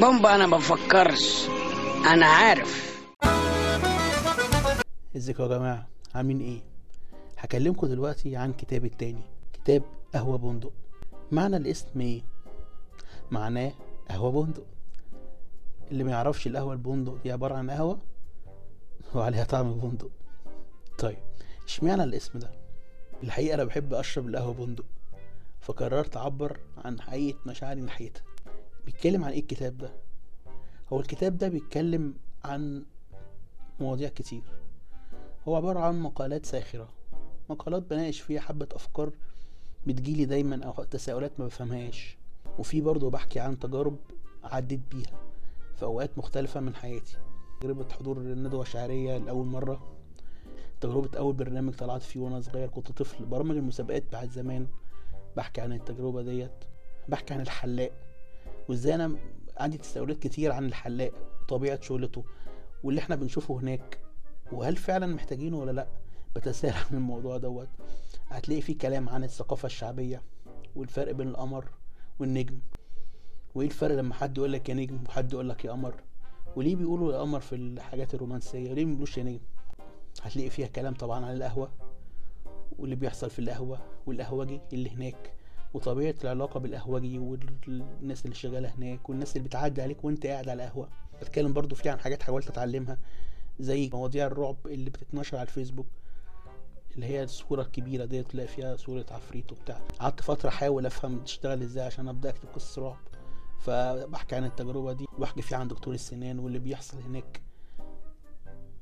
بومبا أنا بفكرش. أنا عارف. ازيكم يا جماعة؟ عاملين إيه؟ هكلمكم دلوقتي عن كتاب التاني. كتاب قهوة بندق. معنى الاسم إيه؟ معناه قهوة بندق. اللي ما يعرفش القهوة البندق دي عبارة عن قهوة وعليها طعم البندق طيب اشمعنى الاسم ده؟ الحقيقة أنا بحب أشرب القهوة بندق فقررت أعبر عن حقيقة مشاعري ناحيتها. بيتكلم عن إيه الكتاب ده؟ هو الكتاب ده بيتكلم عن مواضيع كتير. هو عبارة عن مقالات ساخرة مقالات بناقش فيها حبة أفكار بتجيلي دايما أو تساؤلات ما بفهمهاش وفي برضه بحكي عن تجارب عديت بيها في أوقات مختلفة من حياتي. تجربة حضور ندوة شعرية لأول مرة تجربة أول برنامج طلعت فيه وأنا صغير كنت طفل برامج المسابقات بتاعت زمان. بحكي عن التجربة ديت بحكي عن الحلاق. وازاي أنا عندي تساؤلات كتير عن الحلاق وطبيعة شغلته واللي إحنا بنشوفه هناك وهل فعلا محتاجينه ولا لأ؟ بتساءل عن الموضوع دوت. هتلاقي فيه كلام عن الثقافة الشعبية والفرق بين القمر والنجم. وإيه الفرق لما حد يقول لك يا نجم وحد يقول لك يا قمر؟ وليه بيقولوا يا قمر في الحاجات الرومانسية؟ وليه ما بيقولوش يا نجم؟ هتلاقي فيها كلام طبعا عن القهوة واللي بيحصل في القهوة والقهوجي اللي هناك. وطبيعة العلاقة بالقهوجي والناس اللي شغالة هناك والناس اللي بتعدي عليك وانت قاعد على القهوة. بتكلم برضو فيها عن حاجات حاولت أتعلمها زي مواضيع الرعب اللي بتتنشر على الفيسبوك اللي هي الصورة الكبيرة دي تلاقي فيها صورة عفريت وبتاع. قعدت فترة أحاول أفهم بتشتغل إزاي عشان أبدأ أكتب قصص رعب. فبحكي عن التجربة دي وبحكي فيها عن دكتور السنان واللي بيحصل هناك.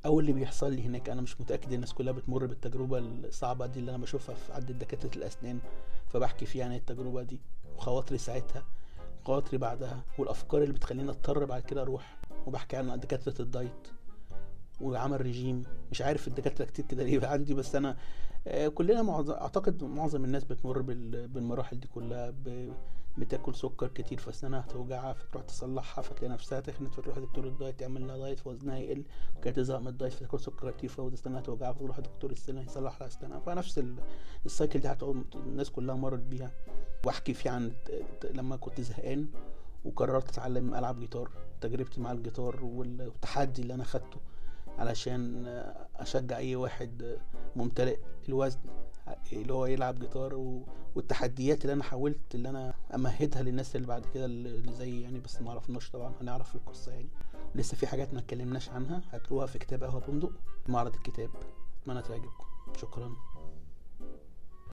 أو اللي بيحصل لي هناك أنا مش متأكد الناس كلها بتمر بالتجربة الصعبة دي اللي أنا بشوفها في عند دكاترة الأسنان. فبحكي فيها عن التجربة دي وخواطري ساعتها وخواطري بعدها والأفكار اللي بتخليني أضطر بعد كده أروح. وبحكي عن دكاتره ال diet. وعمل ريجيم. مش عارف الدكاترة كتير كده ليه عندي بس أنا آه، كلنا معظم أعتقد معظم الناس بتمر بال- بالمراحل دي كلها بتاكل سكر كتير فاسنانها هتوجعها فتروح تصلحها فتلاقي نفسها تخنت فتروح دكتور ال diet يعمل لها diet فوزنها يقل وكانت تزهق من ال diet فتاكل سكر كتير فاسنانها توجعها فتروح دكتور السنان يصلح لها اسنانها فنفس ال- ال cycle دي هتقعد الناس كلها مرت بيها. وأحكي فيه عن لما كنت زهقان وقررت أتعلم ألعب جيتار تجربتي مع الجيتار وال- والتحدي اللي أنا خدته. علشان أشجع أي واحد ممتلئ الوزن اللي هو يلعب جيتار و... والتحديات اللي أنا حاولت اللي أنا أمهدها للناس اللي بعد كده اللي زي يعني بس ما عرفناش طبعا هنعرف القصة يعني. لسه في حاجات ما اتكلمناش عنها هتلاقوها في كتاب قهوة بندق معرض الكتاب. أتمنى تعجبكم. شكرا.